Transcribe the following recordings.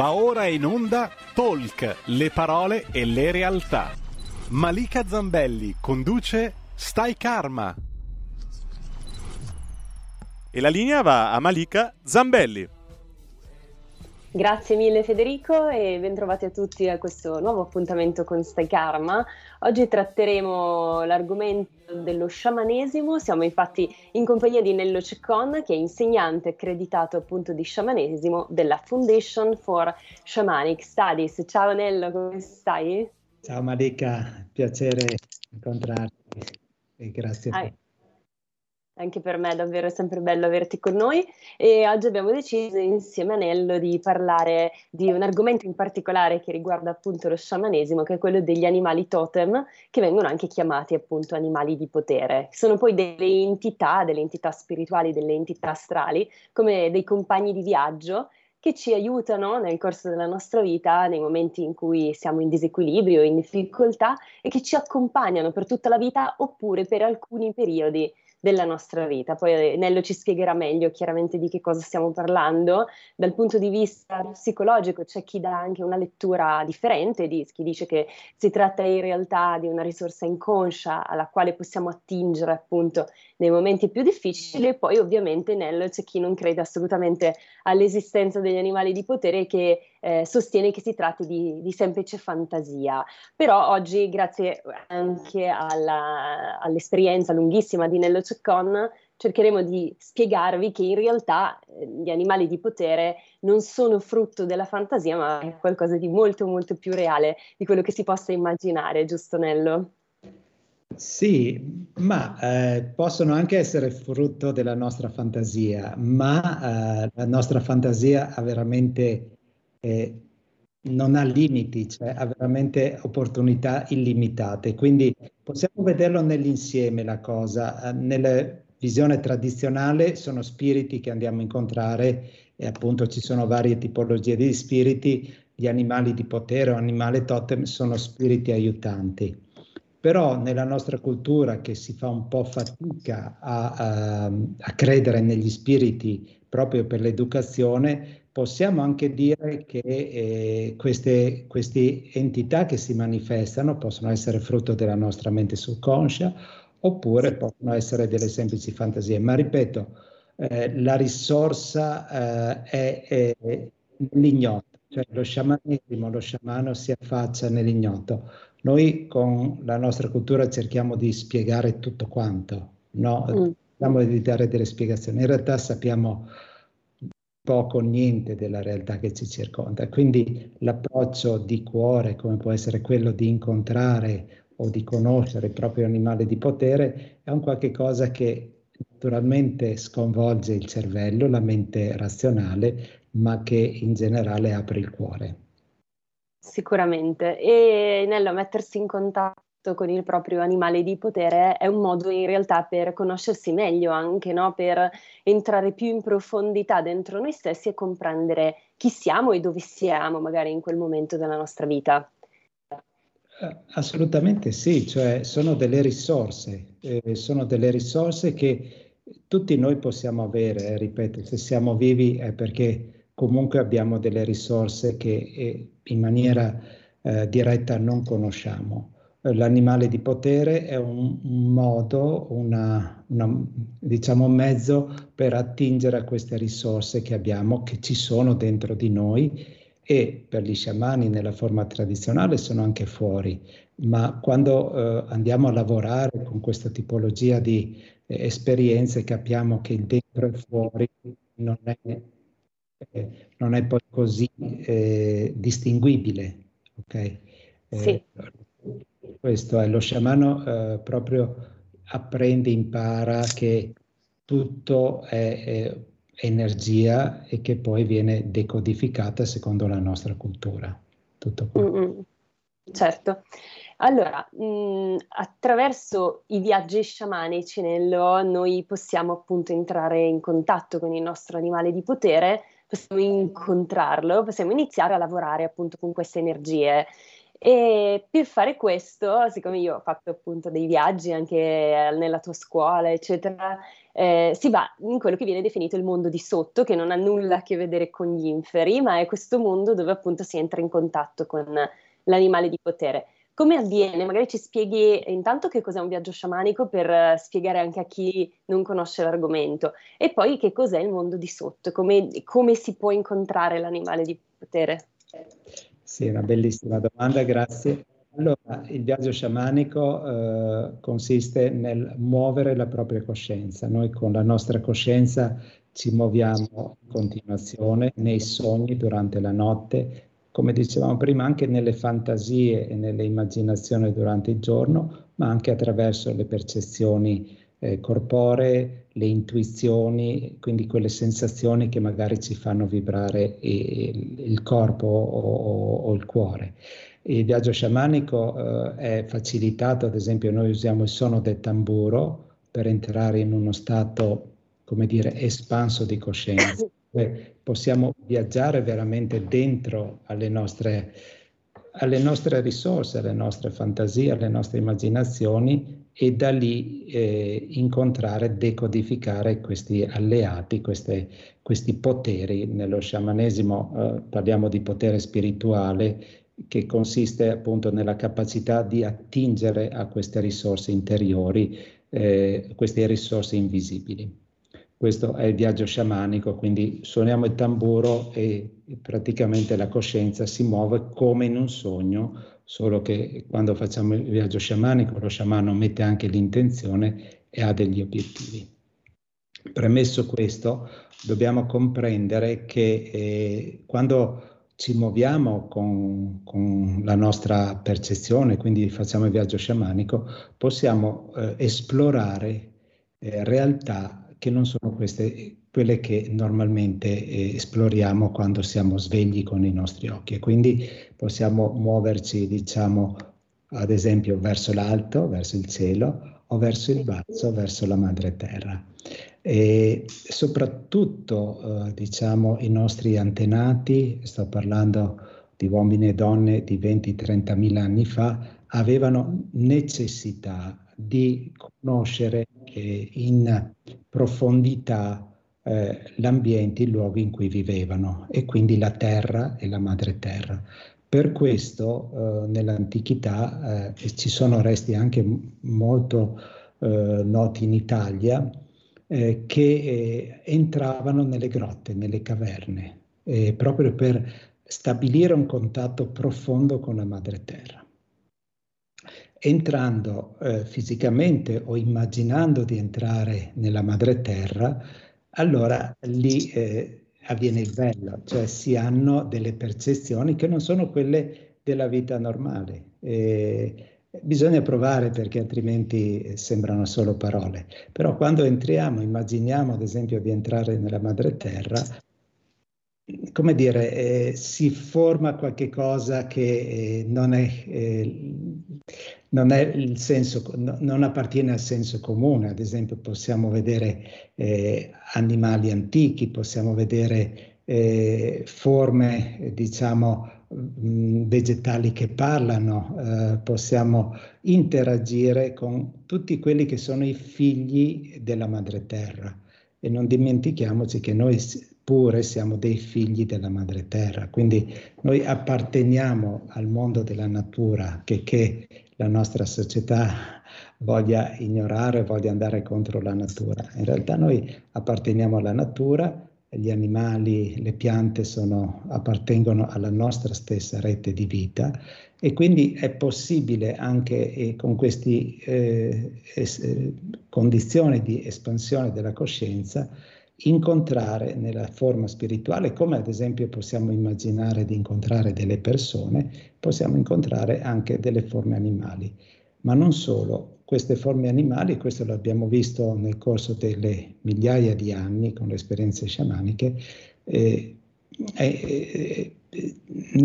Va ora in onda Talk, le parole e le realtà. Malika Zambelli conduce Stai Karma. E la linea va a Malika Zambelli. Grazie mille Federico e bentrovati a tutti a questo nuovo appuntamento con Stai Karma. Oggi tratteremo l'argomento dello sciamanesimo, siamo infatti in compagnia di Nello Ceccon che è insegnante accreditato appunto di sciamanesimo della Foundation for Shamanic Studies. Ciao Nello, come stai? Ciao Malika, piacere incontrarti e grazie. Ah, anche per me è davvero sempre bello averti con noi e oggi abbiamo deciso insieme a Nello di parlare di un argomento in particolare che riguarda appunto lo sciamanesimo, che è quello degli animali totem, che vengono anche chiamati appunto animali di potere. Sono poi delle entità, delle entità spirituali, delle entità astrali, come dei compagni di viaggio che ci aiutano nel corso della nostra vita, nei momenti in cui siamo in disequilibrio, in difficoltà e che ci accompagnano per tutta la vita oppure per alcuni periodi della nostra vita. Poi eh, Nello ci spiegherà meglio chiaramente di che cosa stiamo parlando. Dal punto di vista psicologico c'è chi dà anche una lettura differente, di, chi dice che si tratta in realtà di una risorsa inconscia alla quale possiamo attingere appunto nei momenti più difficili e poi ovviamente Nello c'è chi non crede assolutamente all'esistenza degli animali di potere che eh, sostiene che si tratti di, di, semplice fantasia. Però oggi, grazie anche alla, all'esperienza lunghissima di Nello Ceccon, cercheremo di spiegarvi che in realtà eh, gli animali di potere non sono frutto della fantasia, ma è qualcosa di molto molto più reale di quello che si possa immaginare, giusto Nello? Sì, ma eh, possono anche essere frutto della nostra fantasia, ma eh, la nostra fantasia ha veramente eh, non ha limiti, cioè ha veramente opportunità illimitate. Quindi possiamo vederlo nell'insieme la cosa. Eh, nella visione tradizionale sono spiriti che andiamo a incontrare e appunto ci sono varie tipologie di spiriti. Gli animali di potere o animali totem sono spiriti aiutanti. Però nella nostra cultura che si fa un po' fatica a, a, a credere negli spiriti proprio per l'educazione, possiamo anche dire che eh, queste, queste entità che si manifestano possono essere frutto della nostra mente subconscia oppure possono essere delle semplici fantasie. Ma ripeto, eh, la risorsa eh, è, è l'ignoto, cioè lo sciamanesimo, lo sciamano si affaccia nell'ignoto. Noi con la nostra cultura cerchiamo di spiegare tutto quanto, no? Mm. Cerchiamo di dare delle spiegazioni. In realtà sappiamo poco o niente della realtà che ci circonda. Quindi l'approccio di cuore, come può essere quello di incontrare o di conoscere il proprio animale di potere, è un qualche cosa che naturalmente sconvolge il cervello, la mente razionale, ma che in generale apre il cuore. Sicuramente. E Nello, mettersi in contatto con il proprio animale di potere è un modo in realtà per conoscersi meglio anche, no? per entrare più in profondità dentro noi stessi e comprendere chi siamo e dove siamo magari in quel momento della nostra vita. Eh, assolutamente sì, cioè sono delle risorse, eh, sono delle risorse che tutti noi possiamo avere, eh, ripeto, se siamo vivi è perché comunque abbiamo delle risorse che eh, in maniera eh, diretta non conosciamo. L'animale di potere è un, un modo, una, una, diciamo un mezzo per attingere a queste risorse che abbiamo, che ci sono dentro di noi e per gli sciamani nella forma tradizionale sono anche fuori, ma quando eh, andiamo a lavorare con questa tipologia di eh, esperienze capiamo che il dentro e fuori non è, eh, non è poi così eh, distinguibile. Okay? Sì. Eh, questo è lo sciamano eh, proprio apprende, impara che tutto è, è, energia e che poi viene decodificata secondo la nostra cultura. Tutto qua. Mm-hmm. Certo. Allora, mh, mm, attraverso i viaggi sciamanici Nello, noi possiamo appunto entrare in contatto con il nostro animale di potere, possiamo incontrarlo, possiamo iniziare a lavorare appunto con queste energie. E per fare questo, siccome io ho fatto appunto dei viaggi anche nella tua scuola, eccetera, eh, si va in quello che viene definito il mondo di sotto, che non ha nulla a che vedere con gli inferi, ma è questo mondo dove appunto si entra in contatto con l'animale di potere. Come avviene? Magari ci spieghi intanto che cos'è un viaggio sciamanico per uh, spiegare anche a chi non conosce l'argomento e poi che cos'è il mondo di sotto, come, come si può incontrare l'animale di potere. Sì, una bellissima domanda, grazie. Allora, il viaggio sciamanico eh, consiste nel muovere la propria coscienza. Noi con la nostra coscienza ci muoviamo in continuazione nei sogni durante la notte, come dicevamo prima, anche nelle fantasie e nelle immaginazioni durante il giorno, ma anche attraverso le percezioni eh, corporee, le intuizioni, quindi quelle sensazioni che magari ci fanno vibrare il, il corpo o, o, il cuore. Il viaggio sciamanico eh, è facilitato, ad esempio noi usiamo il suono del tamburo per entrare in uno stato, come dire, espanso di coscienza possiamo viaggiare veramente dentro alle nostre, alle nostre risorse, alle nostre fantasie, alle nostre immaginazioni e da lì eh, incontrare, decodificare questi alleati, queste, questi poteri. Nello sciamanesimo eh, parliamo di potere spirituale che consiste appunto nella capacità di attingere a queste risorse interiori, eh, queste risorse invisibili. Questo è il viaggio sciamanico, quindi suoniamo il tamburo e praticamente la coscienza si muove come in un sogno, solo che quando facciamo il viaggio sciamanico lo sciamano mette anche l'intenzione e ha degli obiettivi. Premesso questo, dobbiamo comprendere che eh, quando ci muoviamo con, con, la nostra percezione, quindi facciamo il viaggio sciamanico, possiamo eh, esplorare eh, realtà che non sono queste, quelle che normalmente eh, esploriamo quando siamo svegli con i nostri occhi. E quindi possiamo muoverci, diciamo, ad esempio verso l'alto, verso il cielo, o verso il basso, verso la madre terra. E soprattutto, eh, diciamo, i nostri antenati, sto parlando di uomini e donne di 20-30 mila anni fa, avevano necessità di conoscere in profondità eh, l'ambiente, i luoghi in cui vivevano e quindi la terra e la madre terra. Per questo eh, nell'antichità eh, ci sono resti anche molto eh, noti in Italia eh, che entravano nelle grotte, nelle caverne, proprio per stabilire un contatto profondo con la madre terra entrando eh, fisicamente o immaginando di entrare nella madre terra, allora lì eh, avviene il bello, cioè si hanno delle percezioni che non sono quelle della vita normale. E bisogna provare perché altrimenti sembrano solo parole. Però quando entriamo, immaginiamo ad esempio di entrare nella madre terra, come dire, eh, si forma qualche cosa che eh, non, è, eh, non, è, il senso, no, non appartiene al senso comune. Ad esempio, possiamo vedere eh, animali antichi, possiamo vedere eh, forme, diciamo, mm, vegetali che parlano, eh, possiamo interagire con tutti quelli che sono i figli della madre terra. E non dimentichiamoci che noi eppure siamo dei figli della madre terra, quindi noi apparteniamo al mondo della natura che, che la nostra società voglia ignorare, voglia andare contro la natura. In realtà noi apparteniamo alla natura, gli animali, le piante sono, appartengono alla nostra stessa rete di vita e quindi è possibile anche eh, con queste eh, es- condizioni di espansione della coscienza incontrare nella forma spirituale, come ad esempio possiamo immaginare di incontrare delle persone, possiamo incontrare anche delle forme animali. Ma non solo, queste forme animali, questo l'abbiamo visto nel corso delle migliaia di anni con le esperienze sciamaniche, eh, eh,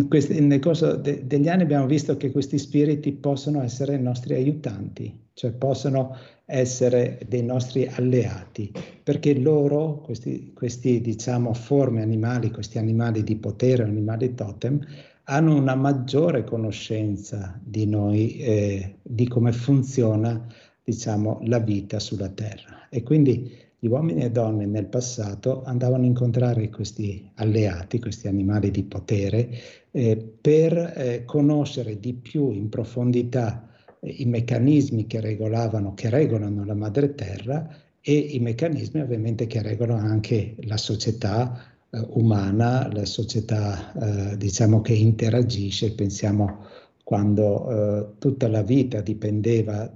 questi, nel corso de, degli anni abbiamo visto che questi spiriti possono essere i nostri aiutanti, cioè possono essere dei nostri alleati, perché loro, questi, questi diciamo forme animali, questi animali di potere, animali totem, hanno una maggiore conoscenza di noi, eh, di come funziona diciamo, la vita sulla Terra. E quindi gli uomini e donne nel passato andavano a incontrare questi alleati, questi animali di potere, eh, per eh, conoscere di più in profondità eh, i meccanismi che regolavano, che regolano la madre terra e i meccanismi ovviamente che regolano anche la società eh, umana, la società eh, diciamo che interagisce, pensiamo quando eh, tutta la vita dipendeva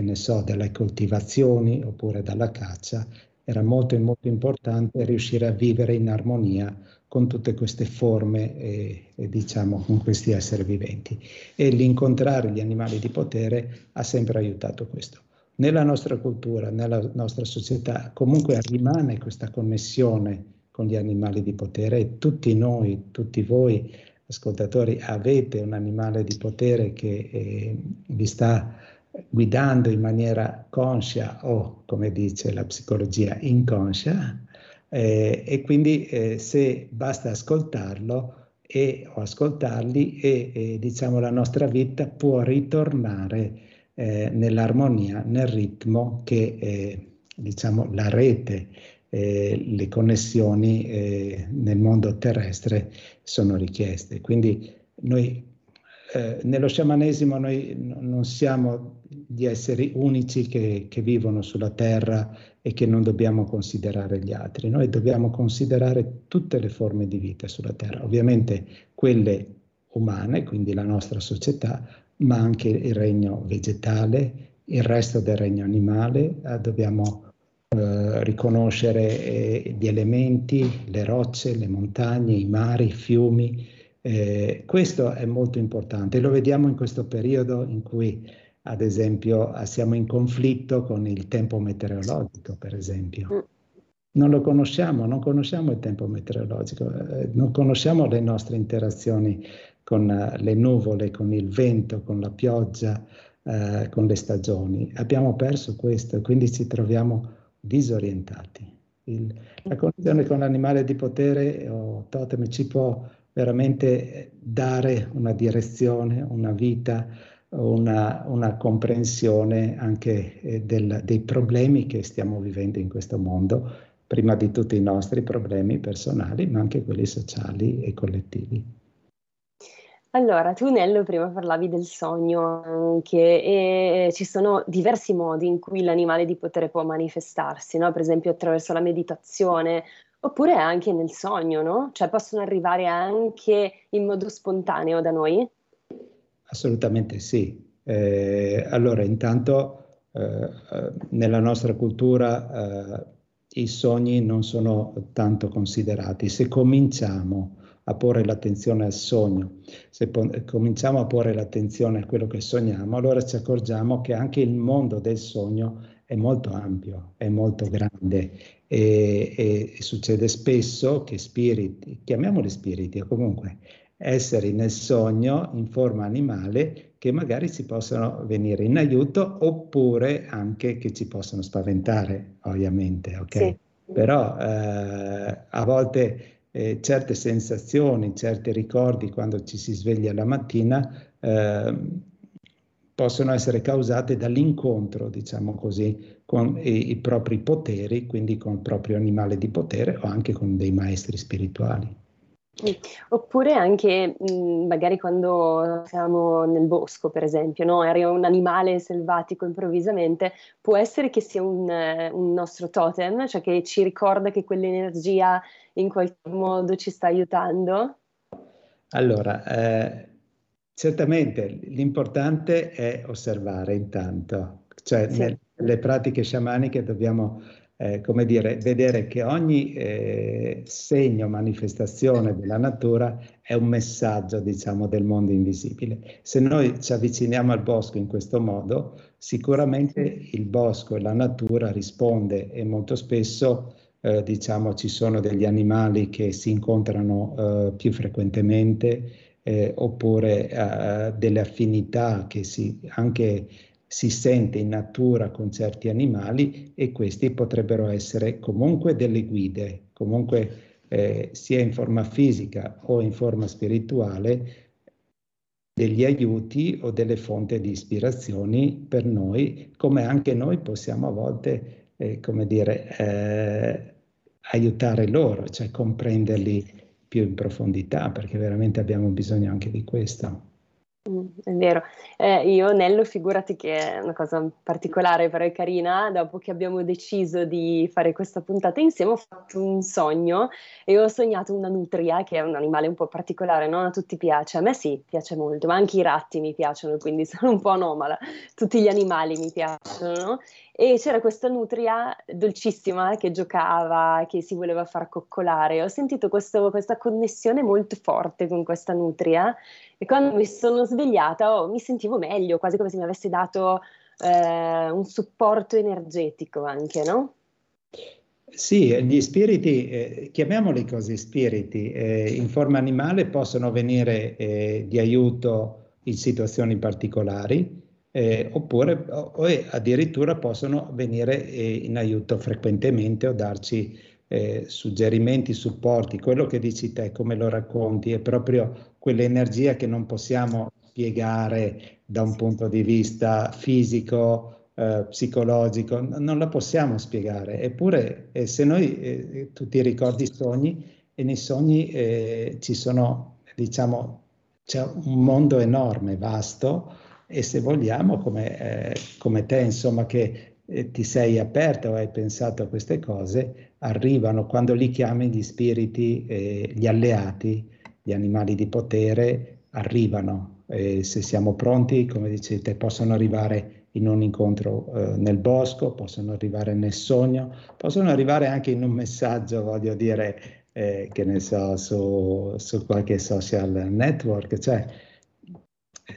ne so, dalle coltivazioni oppure dalla caccia, era molto molto importante riuscire a vivere in armonia con tutte queste forme e, e, diciamo con questi esseri viventi e l'incontrare gli animali di potere ha sempre aiutato questo. Nella nostra cultura, nella nostra società comunque rimane questa connessione con gli animali di potere e tutti noi, tutti voi ascoltatori, avete un animale di potere che eh, vi sta guidando in maniera conscia o, come dice la psicologia, inconscia, eh, e quindi eh, se basta ascoltarlo e, o ascoltarli e, e, diciamo la nostra vita può ritornare eh, nell'armonia, nel ritmo che eh, diciamo la rete eh, le connessioni eh, nel mondo terrestre sono richieste. Quindi noi eh, nello sciamanesimo noi non siamo gli esseri unici che, che, vivono sulla terra e che non dobbiamo considerare gli altri, noi dobbiamo considerare tutte le forme di vita sulla terra, ovviamente quelle umane, quindi la nostra società, ma anche il regno vegetale, il resto del regno animale, eh, dobbiamo eh, riconoscere eh, gli elementi, le rocce, le montagne, i mari, i fiumi. Eh, questo è molto importante. Lo vediamo in questo periodo in cui, ad esempio, siamo in conflitto con il tempo meteorologico, per esempio. Mm. Non lo conosciamo, non conosciamo il tempo meteorologico, eh, non conosciamo le nostre interazioni con uh, le nuvole, con il vento, con la pioggia, uh, con le stagioni. Abbiamo perso questo, quindi ci troviamo disorientati. Il, la connessione con l'animale di potere o totem ci può veramente dare una direzione, una vita, una, una comprensione anche eh, del, dei problemi che stiamo vivendo in questo mondo, prima di tutti i nostri problemi personali, ma anche quelli sociali e collettivi. Allora, tu Nello prima parlavi del sogno anche e ci sono diversi modi in cui l'animale di potere può manifestarsi, no? Per esempio attraverso la meditazione oppure anche nel sogno, no? Cioè possono arrivare anche in modo spontaneo da noi? Assolutamente sì. Eh, allora, intanto eh, eh nella nostra cultura eh, i sogni non sono tanto considerati. Se cominciamo a porre l'attenzione al sogno, se cominciamo a porre l'attenzione a quello che sogniamo, allora ci accorgiamo che anche il mondo del sogno è molto ampio, è molto grande e, e, e succede spesso che spiriti, chiamiamoli spiriti o comunque esseri nel sogno in forma animale che magari ci possono venire in aiuto oppure anche che ci possono spaventare, ovviamente, ok? Sì. Però eh, a volte eh, certe sensazioni, certi ricordi quando ci si sveglia la mattina eh, possono essere causate dall'incontro, diciamo così, con i, i propri poteri, quindi con il proprio animale di potere o anche con dei maestri spirituali. Oppure anche magari quando siamo nel bosco, per esempio, no? arriva un animale selvatico improvvisamente, può essere che sia un, un nostro totem, cioè che ci ricorda che quell'energia in qualche modo ci sta aiutando? Allora, eh, certamente l'importante è osservare intanto, cioè sì. nelle pratiche sciamaniche dobbiamo, eh, come dire, vedere che ogni eh, segno, manifestazione della natura è un messaggio, diciamo, del mondo invisibile. Se noi ci avviciniamo al bosco in questo modo, sicuramente il bosco e la natura risponde e molto spesso eh, diciamo ci sono degli animali che si incontrano eh, più frequentemente eh, oppure delle affinità che si, anche si sente in natura con certi animali e questi potrebbero essere comunque delle guide, comunque eh, sia in forma fisica o in forma spirituale, degli aiuti o delle fonti di ispirazioni per noi, come anche noi possiamo a volte eh, come dire, eh, aiutare loro, cioè comprenderli più in profondità, perché veramente abbiamo bisogno anche di questo. Mm, è vero, eh, io Nello figurati che è una cosa particolare però è carina, dopo che abbiamo deciso di fare questa puntata insieme ho fatto un sogno e ho sognato una nutria che è un animale un po' particolare, non a tutti piace, a me sì, piace molto, ma anche i ratti mi piacciono, quindi sono un po' anomala, tutti gli animali mi piacciono e c'era questa nutria dolcissima che giocava, che si voleva far coccolare. Ho sentito questo, questa connessione molto forte con questa nutria e quando mi sono svegliata oh, mi sentivo meglio, quasi come se mi avessi dato eh, un supporto energetico anche, no? Sì, gli spiriti, eh, chiamiamoli così spiriti, eh, in forma animale possono venire eh, di aiuto in situazioni particolari eh, oppure o, o addirittura possono venire eh, in aiuto frequentemente o darci eh, suggerimenti, supporti. Quello che dici te, come lo racconti, è proprio quell'energia che non possiamo spiegare da un punto di vista fisico, eh, psicologico, non la possiamo spiegare. Eppure eh, se noi, eh, tu ti ricordi i sogni, e nei sogni ci sono, diciamo, c'è un mondo enorme, vasto, e se vogliamo, come, eh, come te, insomma, che eh, ti sei aperta o hai pensato a queste cose, arrivano quando li chiami gli spiriti, eh, gli alleati, gli animali di potere, arrivano. E se siamo pronti, come dicete, possono arrivare in un incontro eh, nel bosco, possono arrivare nel sogno, possono arrivare anche in un messaggio, voglio dire, eh, che ne so, su, su qualche social network, cioè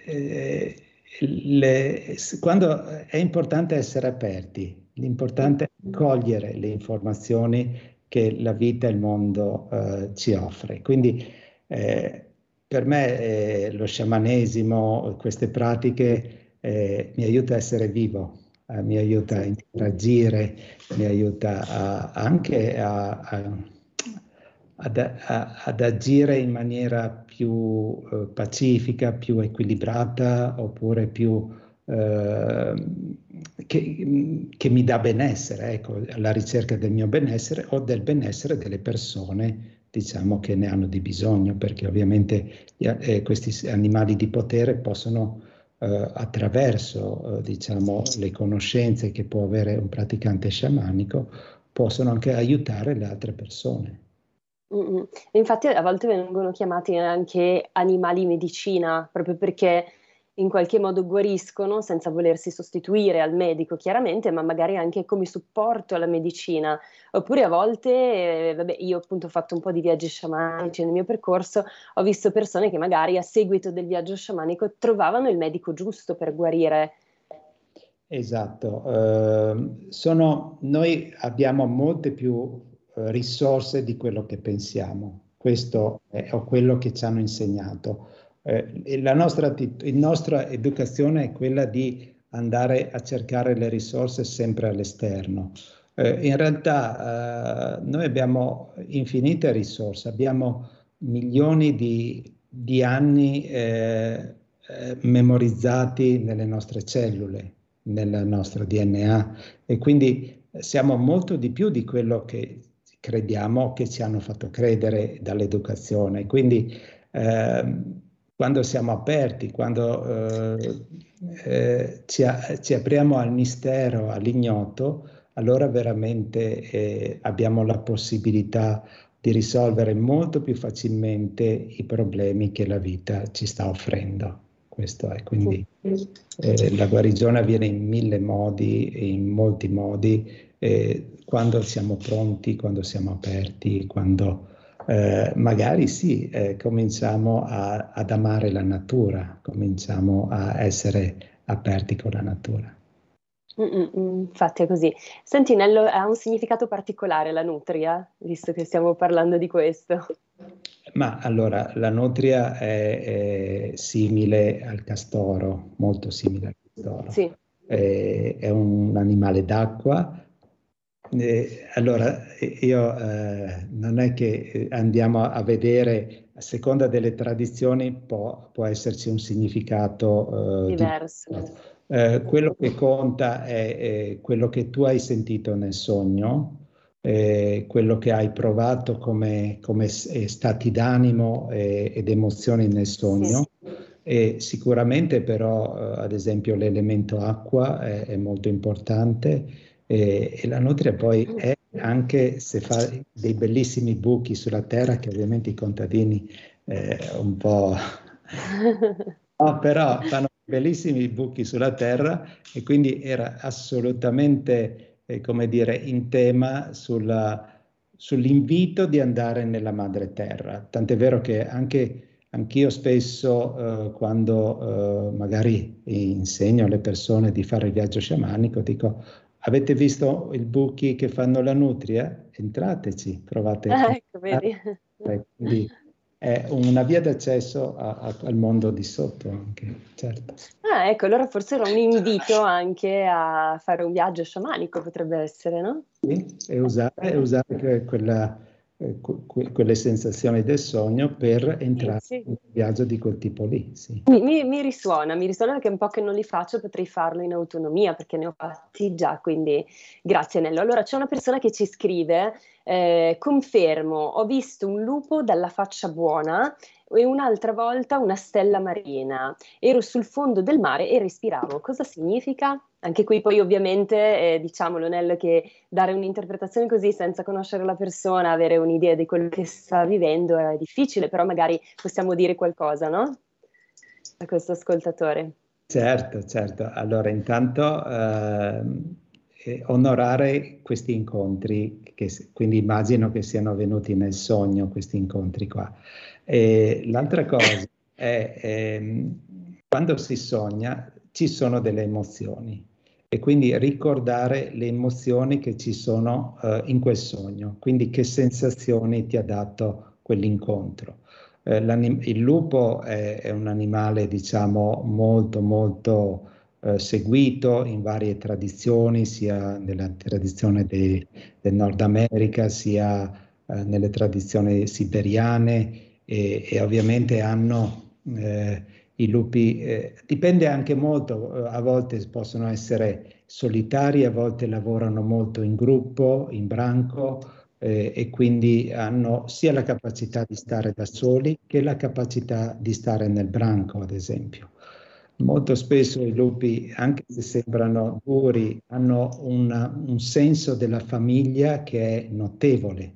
eh, le, quando è importante essere aperti, l'importante è cogliere le informazioni che la vita e il mondo eh, ci offre. Quindi eh, per me eh, lo sciamanesimo, queste pratiche eh, mi aiuta a essere vivo, eh, mi aiuta a interagire, mi aiuta a, anche a, a ad, a, ad, agire in maniera più eh, pacifica, più equilibrata oppure più eh, che, che, mi dà benessere, ecco, alla ricerca del mio benessere o del benessere delle persone diciamo che ne hanno di bisogno perché ovviamente eh, questi animali di potere possono eh, attraverso eh, diciamo le conoscenze che può avere un praticante sciamanico possono anche aiutare le altre persone. Infatti a volte vengono chiamati anche animali medicina, proprio perché in qualche modo guariscono senza volersi sostituire al medico, chiaramente, ma magari anche come supporto alla medicina. Oppure a volte, eh, vabbè, io appunto ho fatto un po' di viaggi sciamanici nel mio percorso, ho visto persone che magari a seguito del viaggio sciamanico trovavano il medico giusto per guarire. Esatto, uh, sono, noi abbiamo molte più risorse di quello che pensiamo. Questo è quello che ci hanno insegnato. Eh, la, nostra, la nostra educazione è quella di andare a cercare le risorse sempre all'esterno. Eh, in realtà eh, noi abbiamo infinite risorse, abbiamo milioni di, di anni eh, eh, memorizzati nelle nostre cellule, nel nostro DNA e quindi siamo molto di più di quello che crediamo che ci hanno fatto credere dall'educazione. Quindi eh, quando siamo aperti, quando eh, eh, ci, ci, apriamo al mistero, all'ignoto, allora veramente eh, abbiamo la possibilità di risolvere molto più facilmente i problemi che la vita ci sta offrendo. Questo è quindi eh, la guarigione avviene in mille modi, in molti modi eh, quando siamo pronti, quando siamo aperti, quando eh, magari sì, eh, cominciamo a, ad amare la natura, cominciamo a essere aperti con la natura. Mm-mm, infatti è così. Senti Nello, ha un significato particolare la nutria, visto che stiamo parlando di questo? Ma allora, la nutria è, è simile al castoro, molto simile al castoro. Sì. È, è un animale d'acqua, eh, allora, io eh, non è che andiamo a vedere a seconda delle tradizioni può, può esserci un significato eh, diverso. Eh, quello che conta è, è, quello che tu hai sentito nel sogno, eh, quello che hai provato come, come stati d'animo e, ed emozioni nel sogno. Sì. E sicuramente però, eh, ad esempio, l'elemento acqua è, è molto importante e, e, la nutria poi è anche se fa dei bellissimi buchi sulla terra che ovviamente i contadini eh, un po'... no, però fanno bellissimi buchi sulla terra e quindi era assolutamente, eh, come dire, in tema sulla, sull'invito di andare nella madre terra. Tant'è vero che anche anch'io spesso eh, quando eh, magari insegno alle persone di fare il viaggio sciamanico dico Avete visto i buchi che fanno la nutria? Entrateci, provate. Ah, ecco, vedi. Quindi è una via d'accesso a, a, al mondo di sotto anche, certo. Ah, ecco, allora forse era un invito anche a fare un viaggio sciamanico, potrebbe essere, no? Sì, e usare, e usare quella eh, que- quelle sensazioni del sogno per entrare sì, sì. in un viaggio di quel tipo lì. Sì. Mi, mi, mi, risuona, mi risuona perché un po' che non li faccio, potrei farlo in autonomia perché ne ho fatti già, quindi grazie Nello. Allora c'è una persona che ci scrive, eh, confermo, ho visto un lupo dalla faccia buona e un'altra volta una stella marina. Ero sul fondo del mare e respiravo. Cosa significa? Anche qui poi ovviamente, eh, diciamolo Nello, che dare un'interpretazione così senza conoscere la persona, avere un'idea di quello che sta vivendo è difficile, però magari possiamo dire qualcosa, no? A questo ascoltatore. Certo, certo. Allora, intanto eh, eh, onorare questi incontri, che, quindi immagino che siano venuti nel sogno questi incontri qua. E l'altra cosa è, eh, quando si sogna ci sono delle emozioni e quindi ricordare le emozioni che ci sono uh, in quel sogno, quindi che sensazioni ti ha dato quell'incontro. Eh, il lupo è, è, un animale, diciamo, molto, molto eh, seguito in varie tradizioni, sia nella tradizione de, del Nord America, sia eh, nelle tradizioni siberiane e, e ovviamente hanno eh, i lupi, eh, dipende anche molto, eh, a volte possono essere solitari, a volte lavorano molto in gruppo, in branco eh, e quindi hanno sia la capacità di stare da soli che la capacità di stare nel branco, ad esempio. Molto spesso i lupi, anche se sembrano duri, hanno una, un senso della famiglia che è notevole.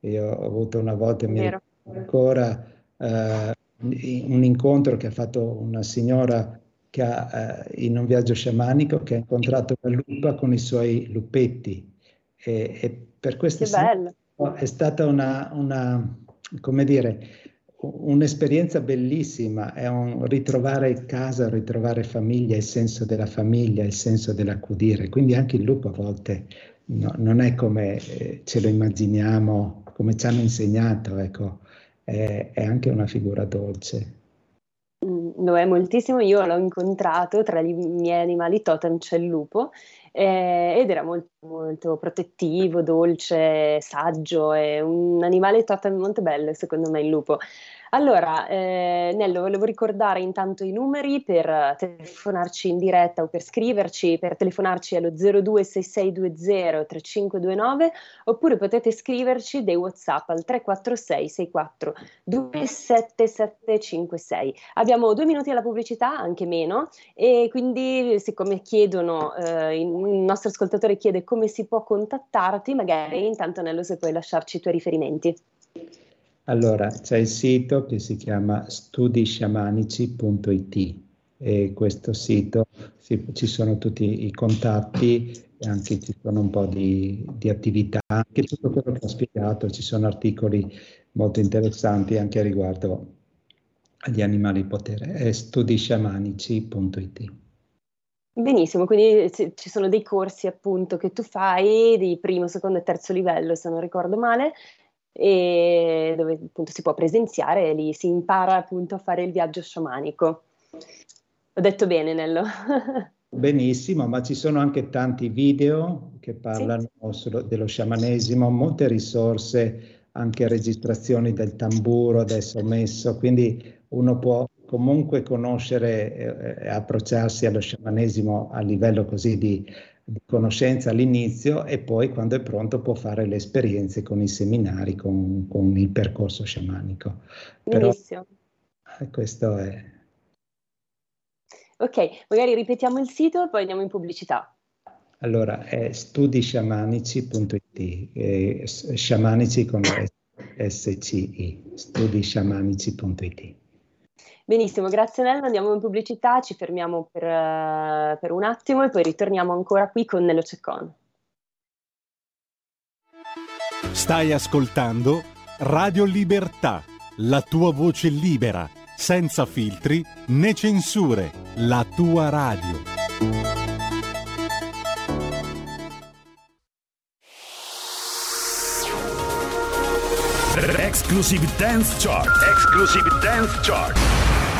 Io ho avuto una volta, mi ricordo ancora, eh, un incontro che ha fatto una signora che ha, eh, in un viaggio sciamanico che ha incontrato una lupa con i suoi lupetti. E, e per questo è stata una, una, come dire, un'esperienza bellissima, è un ritrovare casa, ritrovare famiglia, il senso della famiglia, il senso dell'accudire. Quindi anche il lupo a volte no, non è come eh, ce lo immaginiamo, come ci hanno insegnato, ecco è, è anche una figura dolce. Mm, lo è moltissimo, io l'ho incontrato tra i miei animali totem c'è il lupo eh, ed era molto, molto protettivo, dolce, saggio, è un animale totem molto bello secondo me il lupo. Allora, eh, Nello, volevo ricordare intanto i numeri per telefonarci in diretta o per scriverci, per telefonarci allo 026620 3529 oppure potete scriverci dei WhatsApp al 346 64 27756. Abbiamo due minuti alla pubblicità, anche meno, e quindi siccome chiedono, eh, il nostro ascoltatore chiede come si può contattarti, magari intanto Nello se puoi lasciarci i tuoi riferimenti. Allora, c'è il sito che si chiama studisciamanici.it e questo sito sì, ci sono tutti i contatti anche ci sono un po' di, di, attività, anche tutto quello che ho spiegato, ci sono articoli molto interessanti anche riguardo agli animali potere, è studisciamanici.it. Benissimo, quindi ci sono dei corsi appunto che tu fai di primo, secondo e terzo livello, se non ricordo male, e dove appunto si può presenziare e lì si impara appunto a fare il viaggio sciamanico. Ho detto bene, Nello. Benissimo, ma ci sono anche tanti video che parlano sì. dello sciamanesimo, molte risorse anche registrazioni del tamburo adesso messo, quindi uno può comunque conoscere e approcciarsi allo sciamanesimo a livello così di, conoscenza all'inizio e poi quando è pronto può fare le esperienze con i seminari, con, con il percorso sciamanico. Benissimo. Però, eh, questo è. Ok, magari ripetiamo il sito e poi andiamo in pubblicità. Allora, è studisciamanici.it, eh, sciamanici con SCI, studisciamanici.it. Benissimo, grazie Nello, andiamo in pubblicità, ci fermiamo per, uh, per un attimo e poi ritorniamo ancora qui con Nello Ceccon. Stai ascoltando Radio Libertà, la tua voce libera, senza filtri né censure, la tua radio. Exclusive Dance Chart. Exclusive Dance Chart.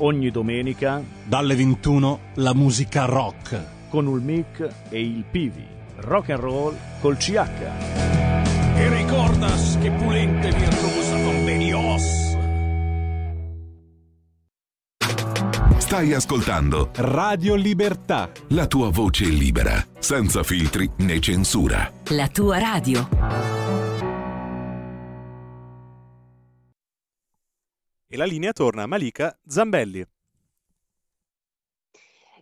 ogni domenica dalle 21 la musica rock con il mic e il Pivi. Rock and roll col CH. E ricordas che pulente virtuosa convenios. Stai ascoltando Radio Libertà. La tua voce libera, senza filtri né censura. La tua radio. E la linea torna a Malika Zambelli.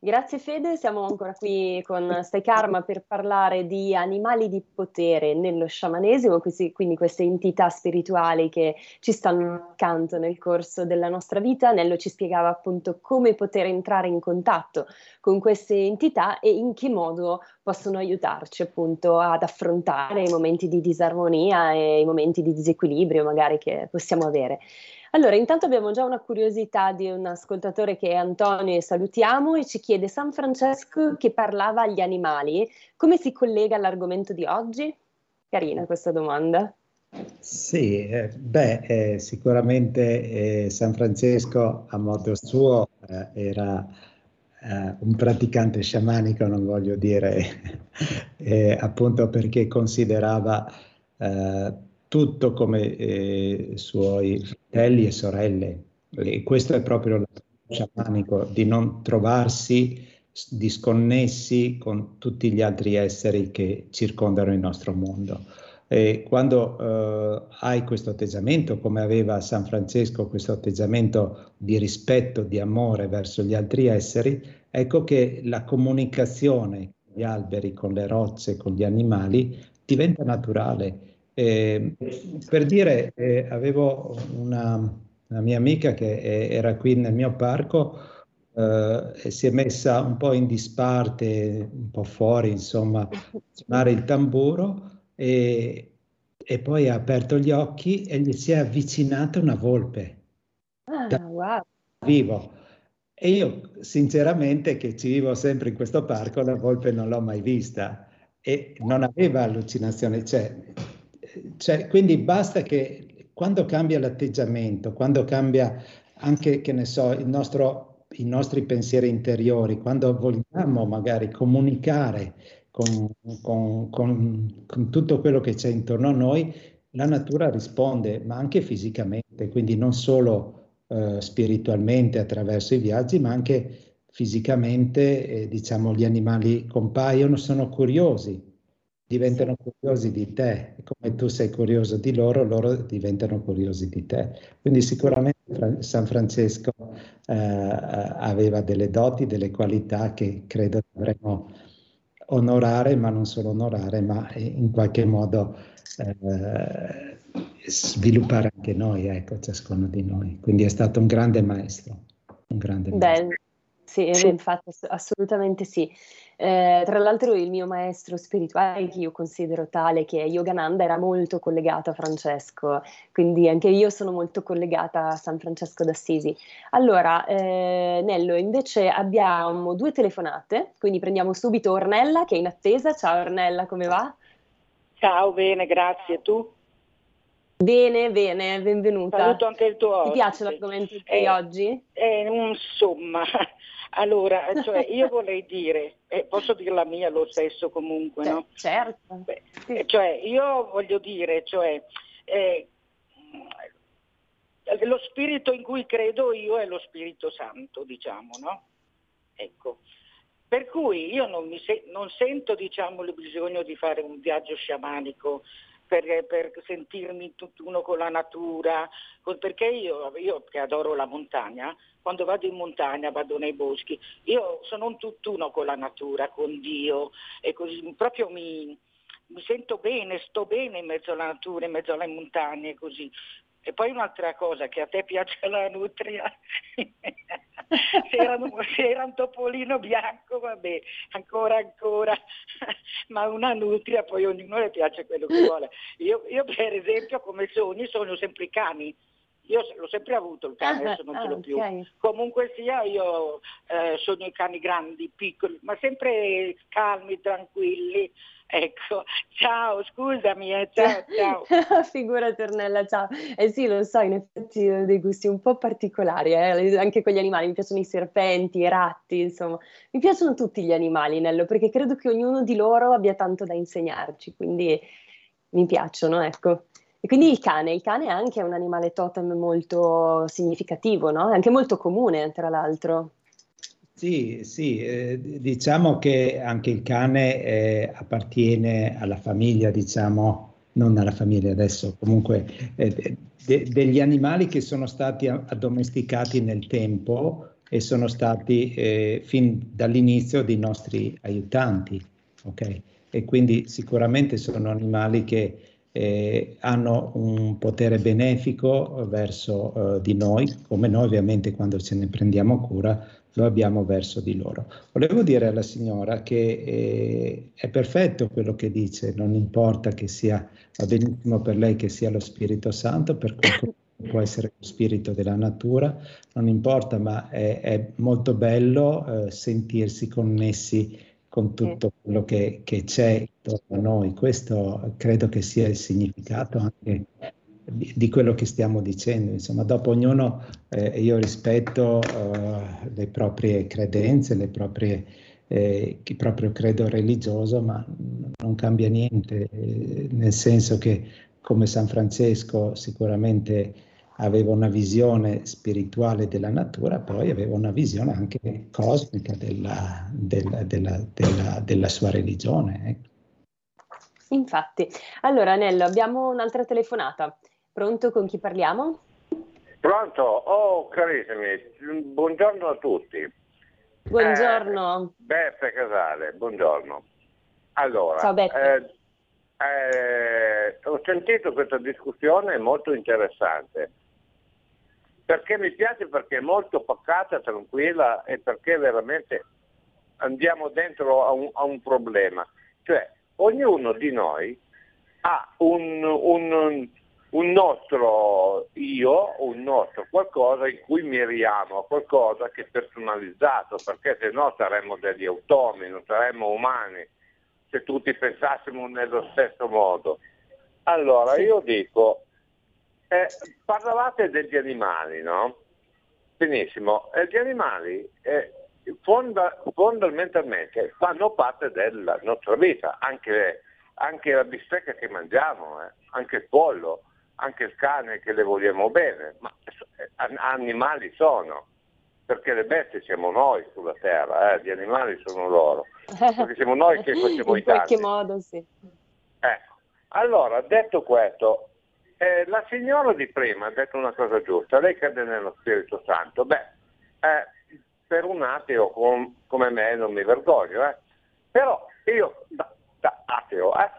Grazie Fede, siamo ancora qui con Stai Karma per parlare di animali di potere nello sciamanesimo, quindi queste entità spirituali che ci stanno accanto nel corso della nostra vita. Nello ci spiegava appunto come poter entrare in contatto con queste entità e in che modo possono aiutarci appunto ad affrontare i momenti di disarmonia e i momenti di disequilibrio magari che possiamo avere. Allora, intanto abbiamo già una curiosità di un ascoltatore che è Antonio e salutiamo e ci chiede San Francesco che parlava agli animali, come si collega all'argomento di oggi? Carina questa domanda. Sì, eh, beh, eh, sicuramente eh, San Francesco a modo suo eh, era eh, un praticante sciamanico, non voglio dire, eh, appunto perché considerava tutto come eh, suoi fratelli e sorelle. E questo è proprio sciamanico, di non trovarsi disconnessi con tutti gli altri esseri che circondano il nostro mondo. E quando eh, hai questo atteggiamento, come aveva San Francesco, questo atteggiamento di rispetto, di amore verso gli altri esseri, ecco che la comunicazione con gli alberi, con le rocce, con gli animali diventa naturale eh, per dire, eh, avevo una, una, mia amica che è, era qui nel mio parco eh, e si è messa un po' in disparte, un po' fuori, insomma, a suonare il tamburo e, e, poi ha aperto gli occhi e gli si è avvicinata una volpe. Ah, wow. Vivo. E io, sinceramente, che ci vivo sempre in questo parco, la volpe non l'ho mai vista e non aveva allucinazione. Cioè, cioè, quindi basta che quando cambia l'atteggiamento, quando cambia anche, che ne so, il nostro, i nostri pensieri interiori, quando vogliamo magari comunicare con, con, con, con tutto quello che c'è intorno a noi, la natura risponde, ma anche fisicamente, quindi non solo eh, spiritualmente attraverso i viaggi, ma anche fisicamente, eh, diciamo, gli animali compaiono, sono curiosi diventano curiosi di te, come tu sei curioso di loro, loro diventano curiosi di te. Quindi sicuramente San Francesco eh, aveva delle doti, delle qualità che credo dovremmo onorare, ma non solo onorare, ma in qualche modo eh, sviluppare anche noi, ecco, ciascuno di noi. Quindi è stato un grande maestro. Un grande maestro. Sì, sì. infatti assolutamente sì. Eh, tra l'altro il mio maestro spirituale, che io considero tale, che è Yogananda, era molto collegato a Francesco, quindi anche io sono molto collegata a San Francesco d'Assisi. Allora, eh, Nello, invece abbiamo due telefonate, quindi prendiamo subito Ornella che è in attesa. Ciao Ornella, come va? Ciao, bene, grazie. Tu? Bene, bene, benvenuta. Saluto anche il tuo Ti piace l'argomento di eh, oggi? Eh, insomma, allora, cioè, io vorrei dire, eh, posso dire la mia lo stesso comunque, no? Certo. Beh, sì. Cioè, io voglio dire, cioè, eh, lo spirito in cui credo io è lo Spirito Santo, diciamo, no? Ecco. Per cui io non, se- non sento diciamo, il bisogno di fare un viaggio sciamanico per, per, sentirmi tutt'uno con la natura, perché io, io, che adoro la montagna, quando vado in montagna, vado nei boschi, io sono un tutt'uno con la natura, con Dio e così proprio mi, mi sento bene, sto bene in mezzo alla natura, in mezzo alle montagne così. E poi un'altra cosa, che a te piace la nutria, se, era, se era un topolino bianco, vabbè, ancora ancora, ma una nutria poi ognuno le piace quello che vuole. Io, io per esempio come sogni sogno sempre i cani, io l'ho sempre avuto il cane, adesso non ce l'ho più. Okay. Comunque sia, io eh, sogno i cani grandi, piccoli, ma sempre calmi, tranquilli. Ecco, ciao, scusami, eh, ciao, ciao. Figura Tornella, ciao. Eh sì, lo so, in effetti ho dei gusti un po' particolari, eh? anche con gli animali, mi piacciono i serpenti, i ratti, insomma, mi piacciono tutti gli animali, Nello, perché credo che ognuno di loro abbia tanto da insegnarci, quindi mi piacciono, ecco. E quindi il cane, il cane è anche un animale totem molto significativo, no? È anche molto comune, tra l'altro. Sì, sì, eh, diciamo che anche il cane eh, appartiene alla famiglia, diciamo, non alla famiglia adesso, comunque eh, de- degli animali che sono stati addomesticati nel tempo e sono stati eh, fin dall'inizio dei nostri aiutanti, ok? E quindi sicuramente sono animali che eh, hanno un potere benefico verso eh, di noi, come noi ovviamente quando ce ne prendiamo cura lo abbiamo verso di loro. Volevo dire alla signora che eh, è perfetto quello che dice, non importa che sia, va benissimo per lei che sia lo Spirito Santo, per qualcuno può essere lo spirito della natura, non importa, ma è, è molto bello eh, sentirsi connessi con tutto quello che, che, c'è intorno a noi. Questo credo che sia il significato anche di, di quello che stiamo dicendo. Insomma, dopo ognuno, eh, io rispetto eh, le proprie credenze, le proprie, eh, il proprio credo religioso, ma non cambia niente, eh, nel senso che come San Francesco sicuramente aveva una visione spirituale della natura, poi aveva una visione anche cosmica della, della, della, della sua religione. Ecco. Infatti, allora Nello, abbiamo un'altra telefonata. Pronto, con chi parliamo? Pronto, oh carissimi, buongiorno a tutti. Buongiorno. Eh, Beppe Casale, buongiorno. Allora, Ciao Beppe. Eh, eh, ho sentito questa discussione molto interessante perché mi piace perché è molto pacata, tranquilla e perché veramente andiamo dentro a un, a un problema. Cioè, ognuno di noi ha un, un, un nostro io, un nostro qualcosa in cui miriamo, qualcosa che è personalizzato, perché se no saremmo degli automi, non saremmo umani, se tutti pensassimo nello stesso modo. Allora io dico, eh, parlavate degli animali, no? Benissimo, e gli animali eh, fonda, fondamentalmente fanno parte della nostra vita, anche, anche la bistecca che mangiamo, eh, anche il pollo anche il cane che le vogliamo bene, ma eh, animali sono, perché le bestie siamo noi sulla terra, eh? gli animali sono loro, perché siamo noi che facciamo i danni. In qualche modo sì. Ecco, allora detto questo, eh, la signora di prima ha detto una cosa giusta, lei crede nello Spirito Santo, beh, eh, per un ateo com- come me non mi vergogno, eh? però io, da, da ateo, eh,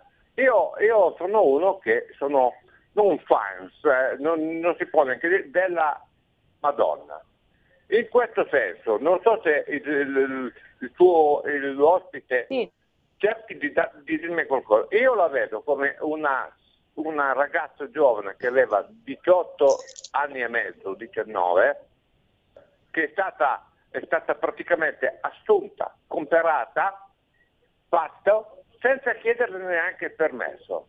io, io sono uno che sono non fans, eh, non, non, si può neanche dire, della Madonna. in questo senso, non so se il, il, il tuo il, l'ospite sì. cerchi di, di, dirmi qualcosa. Io la vedo come una, una ragazza giovane che aveva 18 anni e mezzo, 19, che è stata, è stata praticamente assunta, comperata, fatto, senza chiederle neanche il permesso.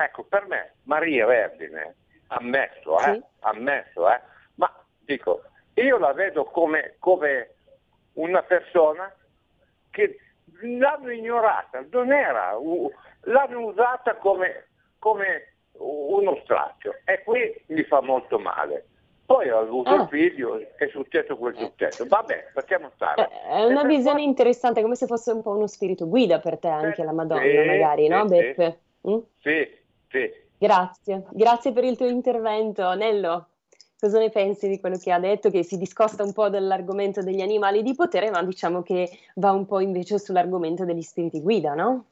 Ecco, per me Maria Vergine, ammesso, eh, sì. ammesso, eh, ma dico, io la vedo come, come una persona che l'hanno ignorata, non era, l'hanno usata come, come uno straccio e qui mi fa molto male. Poi ho avuto ah. il figlio, è successo quel successo. Vabbè, facciamo stare. È una visione poi... interessante, come se fosse un po' uno spirito guida per te anche la Madonna, sì, magari, no sì, Beppe? Mm? Sì, sì. Grazie, grazie per il tuo intervento. Nello, cosa ne pensi di quello che ha detto, che si discosta un po' dall'argomento degli animali di potere, ma diciamo che va un po' invece sull'argomento degli spiriti guida, no?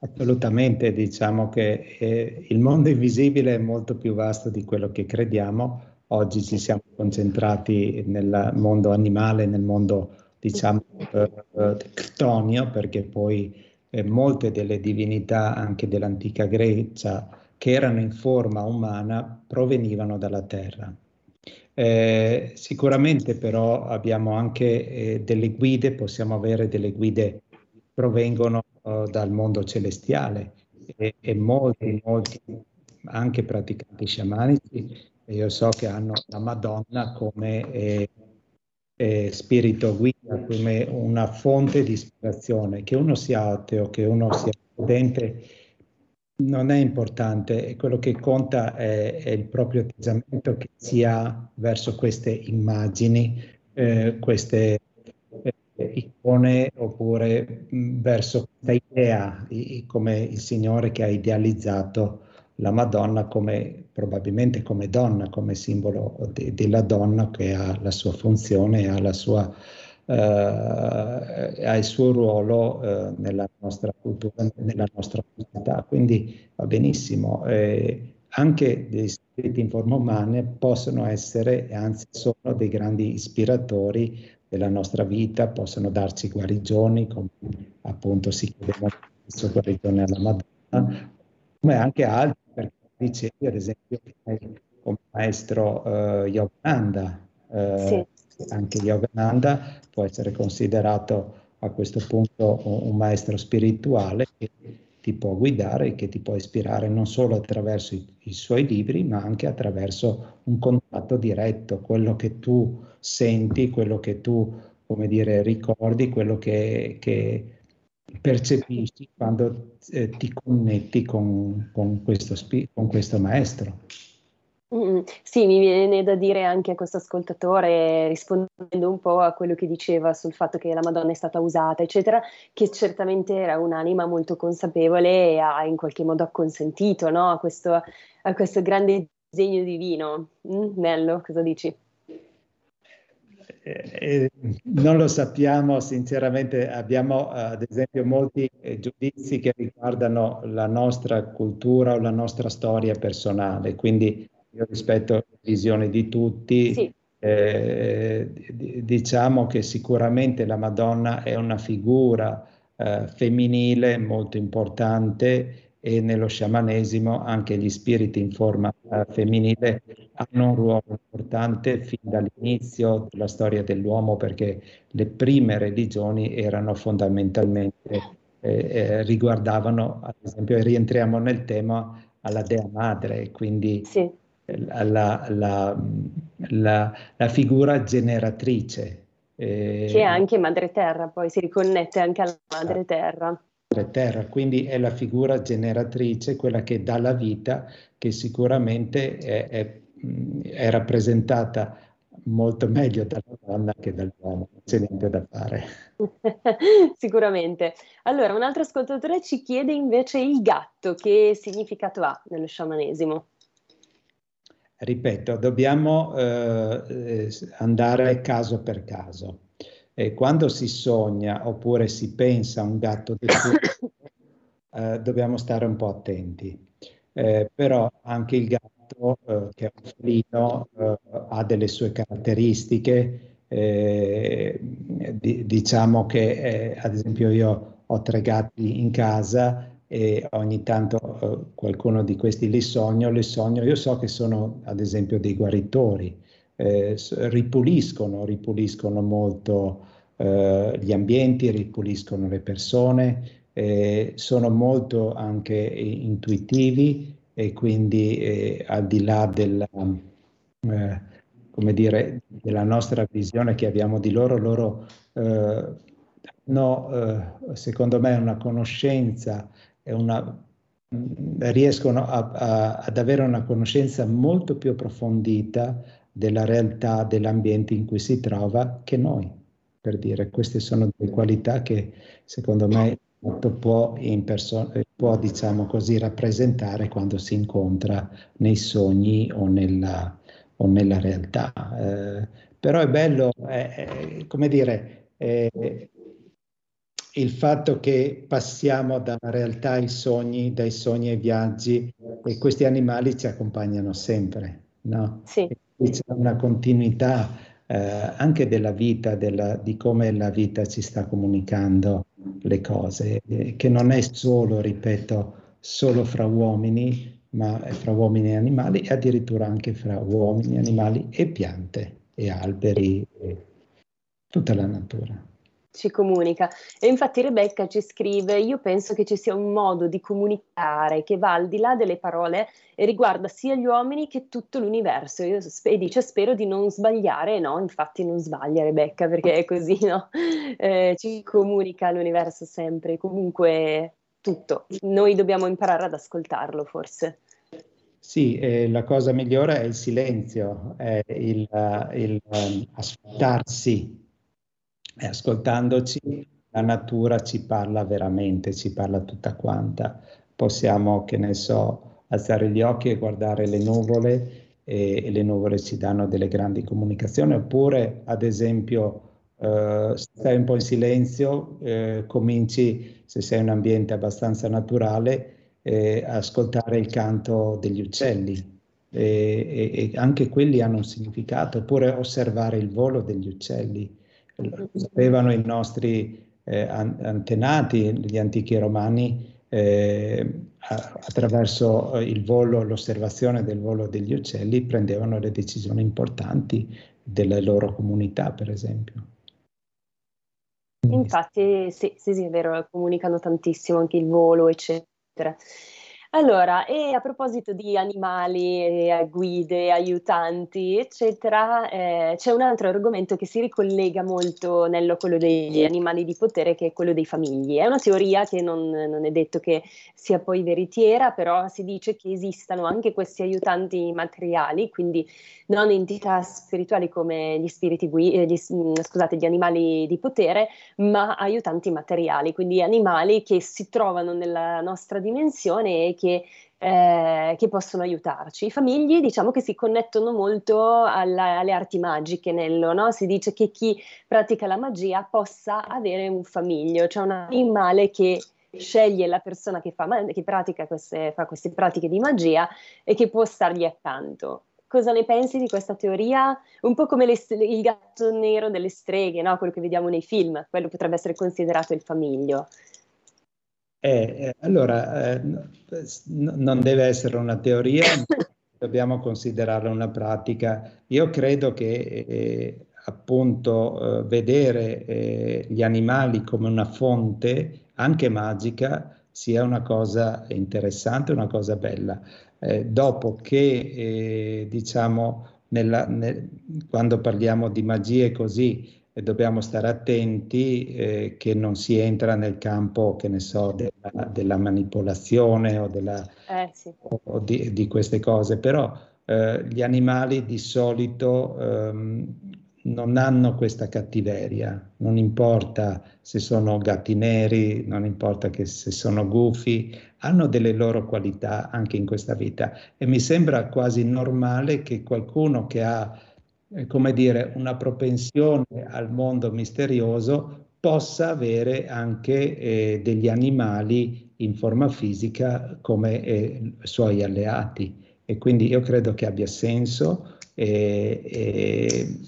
Assolutamente, diciamo che eh, il mondo invisibile è molto più vasto di quello che crediamo Oggi ci siamo concentrati nel mondo animale, nel mondo diciamo eh, ctonio, perché poi eh, molte delle divinità anche dell'antica Grecia che erano in forma umana provenivano dalla terra. Eh, sicuramente però abbiamo anche eh, delle guide, possiamo avere delle guide che provengono oh, dal mondo celestiale e, e molti, molti anche praticanti sciamanici io so che hanno la Madonna come eh, eh, spirito guida, come una fonte di ispirazione. Che uno sia ateo, che uno sia credente, non è importante, quello che conta è, è, il proprio atteggiamento che si ha verso queste immagini, eh, queste eh, icone oppure mh, verso questa idea, i, come il Signore che ha idealizzato la Madonna come, probabilmente come donna, come simbolo de, della donna che ha la sua funzione, ha, la sua, eh, ha il suo ruolo eh, nella nostra cultura, nella nostra società. Quindi va benissimo. Eh, anche dei spiriti in forma umana possono essere, e anzi sono dei grandi ispiratori della nostra vita, possono darci guarigioni, come appunto si chiede molto guarigione alla Madonna, come anche altri dicevi ad esempio come maestro uh, Yogananda, uh, sì. anche Yogananda può essere considerato a questo punto un, un, maestro spirituale che ti può guidare, che ti può ispirare non solo attraverso i, i, suoi libri, ma anche attraverso un contatto diretto, quello che tu senti, quello che tu, come dire, ricordi, quello che, che percepisci quando eh, ti connetti con, con, questo, con questo maestro. Mm, sì, mi viene da dire anche a questo ascoltatore, rispondendo un po' a quello che diceva sul fatto che la Madonna è stata usata, eccetera, che certamente era un'anima molto consapevole e ha in qualche modo acconsentito no? a, questo, a questo grande disegno divino. Mm, Nello, cosa dici? Eh, non lo sappiamo, sinceramente abbiamo ad esempio molti eh, giudizi che riguardano la nostra cultura o la nostra storia personale, quindi io rispetto le visioni di tutti, sì. eh, diciamo che sicuramente la Madonna è una figura eh, femminile molto importante e nello sciamanesimo anche gli spiriti in forma uh, femminile hanno un ruolo importante fin dall'inizio della storia dell'uomo perché le prime religioni erano fondamentalmente eh, eh, riguardavano ad esempio rientriamo nel tema alla dea madre quindi sì. la, la, la, la, figura generatrice eh, che è anche madre terra poi si riconnette anche alla madre terra terra, quindi è la figura generatrice, quella che dà la vita, che sicuramente è, è, è rappresentata molto meglio dalla donna che dall'uomo, non c'è niente da fare. Sicuramente. Allora, un altro ascoltatore ci chiede invece il gatto, che significato ha nello sciamanesimo? Ripeto, dobbiamo eh, andare caso per caso. E quando si sogna oppure si pensa a un gatto defunto, eh, dobbiamo stare un po' attenti. Eh, però anche il gatto, eh, che è un felino, eh, ha delle sue caratteristiche, Eh, di, diciamo che eh, ad esempio io ho tre gatti in casa e ogni tanto eh, qualcuno di questi li sogno, li sogno, io so che sono ad esempio dei guaritori, eh, ripuliscono, ripuliscono molto eh, gli ambienti, ripuliscono le persone, eh, sono molto anche intuitivi e quindi eh, al di là della, eh, dire, della nostra visione che abbiamo di loro, loro hanno secondo me una conoscenza e una riescono a, a, ad avere una conoscenza molto più approfondita della realtà dell'ambiente in cui si trova che noi, per dire. Queste sono delle qualità che secondo me può, perso- può diciamo così, rappresentare quando si incontra nei sogni o nella, o nella realtà. Eh, però è bello, eh, come dire, eh, il fatto che passiamo dalla realtà ai sogni, dai sogni ai viaggi e questi animali ci accompagnano sempre, no? Sì c'è una continuità eh, anche della vita, della, di come la vita ci sta comunicando le cose, eh, che non è solo, ripeto, solo fra uomini, ma è fra uomini e animali e addirittura anche fra uomini, animali e piante e alberi e tutta la natura ci comunica. E infatti Rebecca ci scrive: Io penso che ci sia un modo di comunicare che va al di là delle parole e riguarda sia gli uomini che tutto l'universo. Io, e dice: Spero di non sbagliare. No, infatti, non sbaglia Rebecca perché è così, no? Eh, ci comunica l'universo sempre. Comunque, tutto. Noi dobbiamo imparare ad ascoltarlo, forse. Sì, eh, la cosa migliore è il silenzio, è il, uh, il um, aspettarsi e ascoltandoci la natura ci parla veramente, ci parla tutta quanta. Possiamo, che ne so, alzare gli occhi e guardare le nuvole e, e le nuvole ci danno delle grandi comunicazioni, oppure ad esempio Uh, stai un po' in silenzio, uh, cominci, se sei in un ambiente abbastanza naturale, eh, ascoltare il canto degli uccelli. E, e, e, anche quelli hanno un significato, oppure osservare il volo degli uccelli sapevano i nostri eh, antenati, gli antichi romani, eh, attraverso il volo, l'osservazione del volo degli uccelli, prendevano le decisioni importanti delle loro comunità, per esempio. Infatti, sì, sì, sì, è vero, comunicano tantissimo anche il volo, eccetera. Allora, e a proposito di animali, e guide, aiutanti, eccetera, eh, c'è un altro argomento che si ricollega molto nello quello degli animali di potere, che è quello dei famigli. È una teoria che non, non è detto che sia poi veritiera, però si dice che esistano anche questi aiutanti materiali, quindi non entità spirituali come gli spiriti guidi, eh, gli, mm, scusate, gli animali di potere, ma aiutanti materiali, quindi animali che si trovano nella nostra dimensione e che che, eh, che, possono aiutarci. I famigli diciamo che si connettono molto alla, alle arti magiche, Nello, no? si dice che chi pratica la magia possa avere un famiglio, cioè un animale che sceglie la persona che, fa, che pratica queste, fa queste pratiche di magia e che può stargli accanto cosa ne pensi di questa teoria? Un po' come le, il gatto nero delle streghe, no? quello che vediamo nei film, quello potrebbe essere considerato il famiglio. Eh, eh, allora, eh, non deve essere una teoria, dobbiamo considerarla una pratica. Io credo che eh, appunto eh, vedere eh, gli animali come una fonte, anche magica, sia una cosa interessante, una cosa bella. dopo che, diciamo, nella, nel, quando parliamo di magie così, dobbiamo stare attenti eh, che non si entra nel campo, che ne so, della, della manipolazione o, della, eh, sì. o di, di, queste cose, però eh, gli animali di solito ehm, non hanno questa cattiveria, non importa se sono gatti neri, non importa che se sono gufi, hanno delle loro qualità anche in questa vita. E mi sembra quasi normale che qualcuno che ha come dire, una propensione al mondo misterioso possa avere anche eh, degli animali in forma fisica come eh, suoi alleati. E quindi io credo che abbia senso. E, e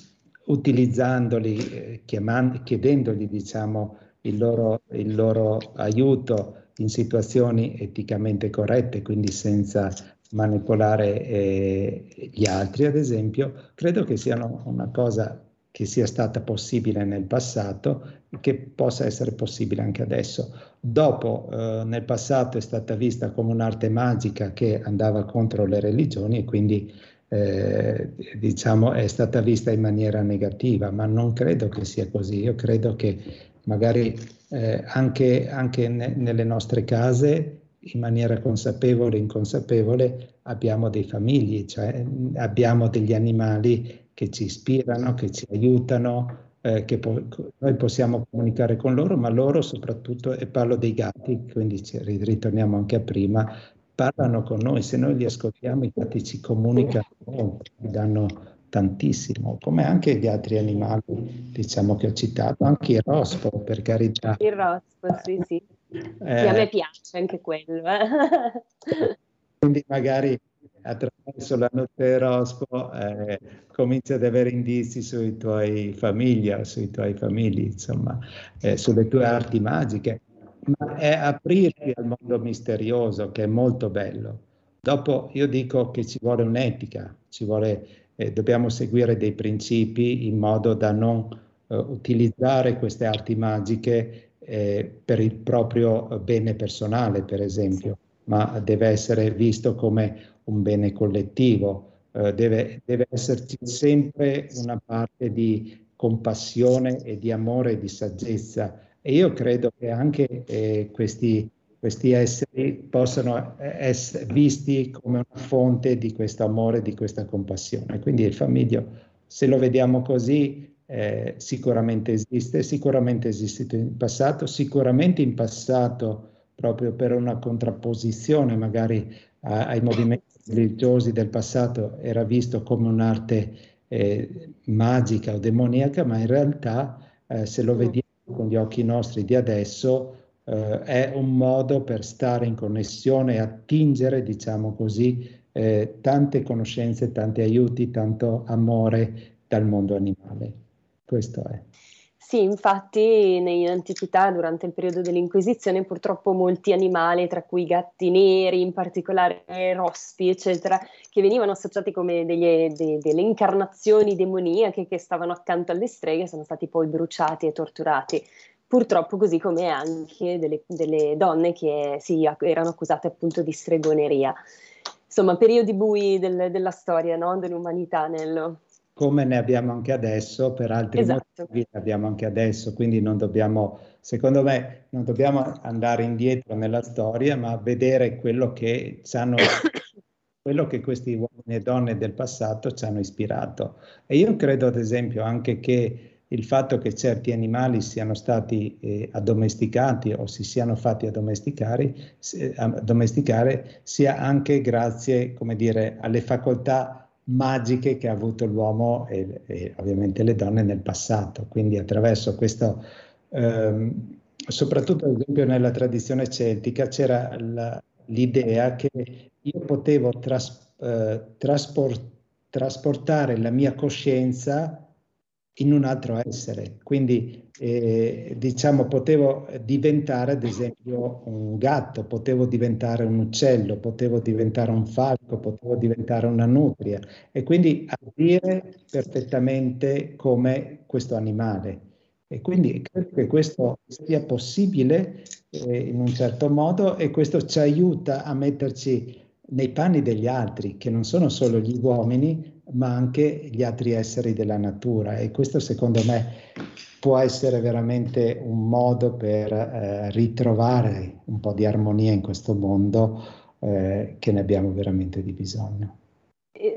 utilizzandoli, eh, chiamando, chiedendogli diciamo, il, loro, il loro aiuto in situazioni eticamente corrette, quindi senza manipolare eh, gli altri, ad esempio, credo che sia una cosa che sia stata possibile nel passato e che possa essere possibile anche adesso. Dopo, eh, nel passato è stata vista come un'arte magica che andava contro le religioni e quindi eh, diciamo è stata vista in maniera negativa, ma non credo che sia così. Io credo che magari eh, anche, anche ne, nelle nostre case in maniera consapevole o inconsapevole abbiamo dei famigli, cioè abbiamo degli animali che ci ispirano, che ci aiutano, eh, che po- noi possiamo comunicare con loro, ma loro soprattutto, e parlo dei gatti, quindi ritorniamo anche a prima, parlano con noi, se noi li ascoltiamo i gatti ci comunicano ci danno tantissimo, come anche gli altri animali, diciamo che ho citato, anche il rospo, per carità. Il rospo, sì, sì. Eh, a me piace anche quello. Eh. Quindi magari attraverso la notte del rospo eh, cominci ad avere indizi sui tuoi famiglia, sui tuoi famigli, insomma, eh, sulle tue arti magiche, ma è aprirti al mondo misterioso che è molto bello. Dopo io dico che ci vuole un'etica, ci vuole, eh, dobbiamo seguire dei principi in modo da non eh, utilizzare queste arti magiche eh, per il proprio bene personale, per esempio, ma deve essere visto come un bene collettivo, eh, deve, deve, esserci sempre una parte di compassione e di amore e di saggezza. E io credo che anche eh, questi, questi, esseri possano eh, essere visti come una fonte di questo amore, di questa compassione. Quindi il famiglio, se lo vediamo così, eh, sicuramente esiste, sicuramente è esistito in passato, sicuramente in passato proprio per una contrapposizione magari a, ai movimenti religiosi del passato era visto come un'arte eh, magica o demoniaca, ma in realtà eh, se lo mm. vediamo con gli occhi nostri di adesso eh, è un modo per stare in connessione e attingere, diciamo così, eh, tante conoscenze, tanti aiuti, tanto amore dal mondo animale. Questo è. Sì, infatti in antichità, durante il periodo dell'Inquisizione, purtroppo molti animali, tra cui i gatti neri, in particolare rospi, eccetera, che venivano associati come degli, de, delle incarnazioni demoniache che stavano accanto alle streghe, sono stati poi bruciati e torturati. Purtroppo così come anche delle, delle donne che sì, erano accusate appunto di stregoneria. Insomma, periodi bui del, della storia no? dell'umanità, Nello come ne abbiamo anche adesso, per altri esatto. motivi ne abbiamo anche adesso, quindi non dobbiamo, secondo me, non dobbiamo andare indietro nella storia, ma vedere quello che, hanno, quello che questi uomini e donne del passato ci hanno ispirato. E io credo, ad esempio, anche che il fatto che certi animali siano stati eh, addomesticati o si siano fatti addomesticare, eh, addomesticare sia anche grazie, come dire, alle facoltà magiche che ha avuto l'uomo e, e, ovviamente le donne nel passato. Quindi attraverso questo, ehm, soprattutto ad esempio nella tradizione celtica, c'era la, l'idea che io potevo tras, eh, trasport, trasportare la mia coscienza in un altro essere. Quindi, eh, diciamo, potevo diventare, ad esempio, un gatto, potevo diventare un uccello, potevo diventare un falco, potevo diventare una nutria e quindi agire perfettamente come questo animale. E quindi credo che questo sia possibile eh, in un certo modo e questo ci aiuta a metterci nei panni degli altri, che non sono solo gli uomini, ma anche gli altri esseri della natura e questo secondo me può essere veramente un modo per eh, ritrovare un po' di armonia in questo mondo eh, che ne abbiamo veramente di bisogno.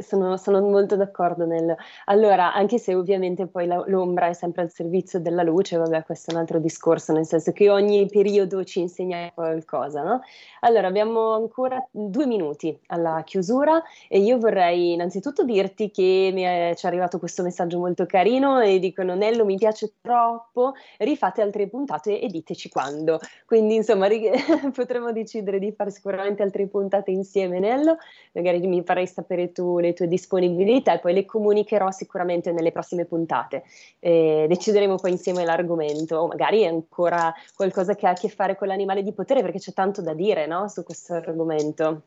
Sono, sono, molto d'accordo nel... Allora, anche se ovviamente poi la, l'ombra è sempre al servizio della luce, vabbè, questo è un altro discorso, nel senso che ogni periodo ci insegna qualcosa, no? Allora, abbiamo ancora due minuti alla chiusura e io vorrei innanzitutto dirti che mi è, ci è arrivato questo messaggio molto carino e dicono Nello mi piace troppo, rifate altre puntate e diteci quando. Quindi, insomma, rig- potremmo decidere di fare sicuramente altre puntate insieme, Nello, magari mi farai sapere tu sulle tue disponibilità e poi le comunicherò sicuramente nelle prossime puntate. E decideremo poi insieme l'argomento, o magari è ancora qualcosa che ha a che fare con l'animale di potere, perché c'è tanto da dire no, su questo argomento.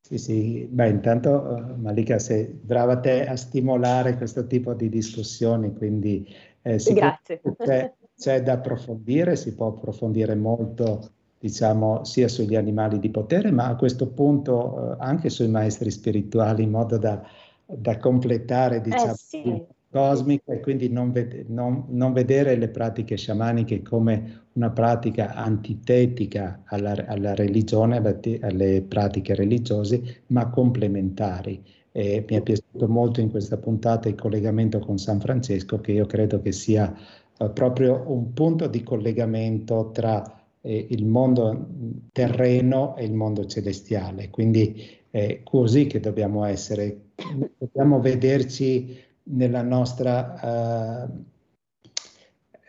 Sì, sì, beh, intanto uh, Malika sei brava te a stimolare questo tipo di discussioni, quindi eh, Grazie. C'è, c'è da approfondire, si può approfondire molto diciamo, sia sugli animali di potere, ma a questo punto eh, anche sui maestri spirituali, in modo da, da completare, diciamo, eh, sì. il cosmico e quindi non, ved- non, non, vedere le pratiche sciamaniche come una pratica antitetica alla, alla religione, alle, alle pratiche religiose, ma complementari. E mi è piaciuto molto in questa puntata il collegamento con San Francesco, che io credo che sia uh, proprio un punto di collegamento tra eh, il mondo terreno e il mondo celestiale. Quindi è così che dobbiamo essere, dobbiamo vederci nella nostra, uh,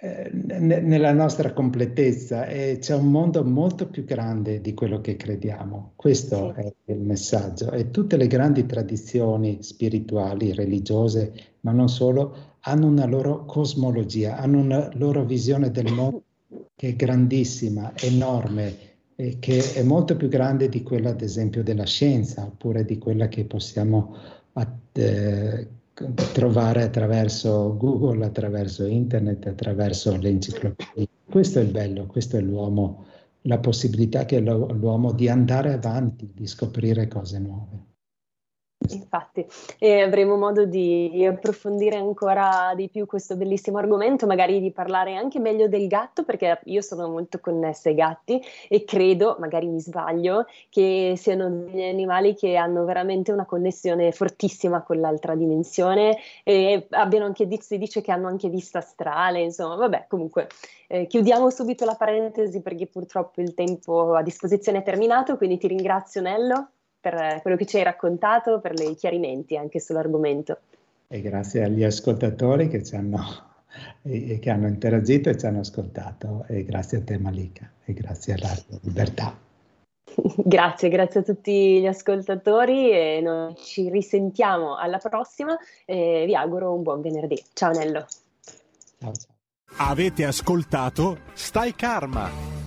nella nostra completezza e c'è un mondo molto più grande di quello che crediamo. Questo è il messaggio e tutte le grandi tradizioni spirituali, religiose, ma non solo, hanno una loro cosmologia, hanno una loro visione del mondo che è grandissima, enorme, e che è molto più grande di quella, ad esempio, della scienza, oppure di quella che possiamo eh, trovare attraverso Google, attraverso internet, attraverso le enciclopedie. Questo è il bello, questo è l'uomo, la possibilità che l'uomo di andare avanti, di scoprire cose nuove. Infatti, e avremo modo di approfondire ancora di più questo bellissimo argomento, magari di parlare anche meglio del gatto, perché io sono molto connessa ai gatti e credo, magari mi sbaglio, che siano degli animali che hanno veramente una connessione fortissima con l'altra dimensione e abbiano anche, si dice che hanno anche vista astrale, insomma, vabbè, comunque eh, chiudiamo subito la parentesi perché purtroppo il tempo a disposizione è terminato, quindi ti ringrazio Nello per quello che ci hai raccontato, per i chiarimenti anche sull'argomento. E grazie agli ascoltatori che, ci hanno, e, che hanno interagito e ci hanno ascoltato. E grazie a te Malika e grazie alla libertà. Grazie, grazie a tutti gli ascoltatori e noi ci risentiamo alla prossima e vi auguro un buon venerdì. Ciao Nello. Ciao, ciao. Avete ascoltato Stai Karma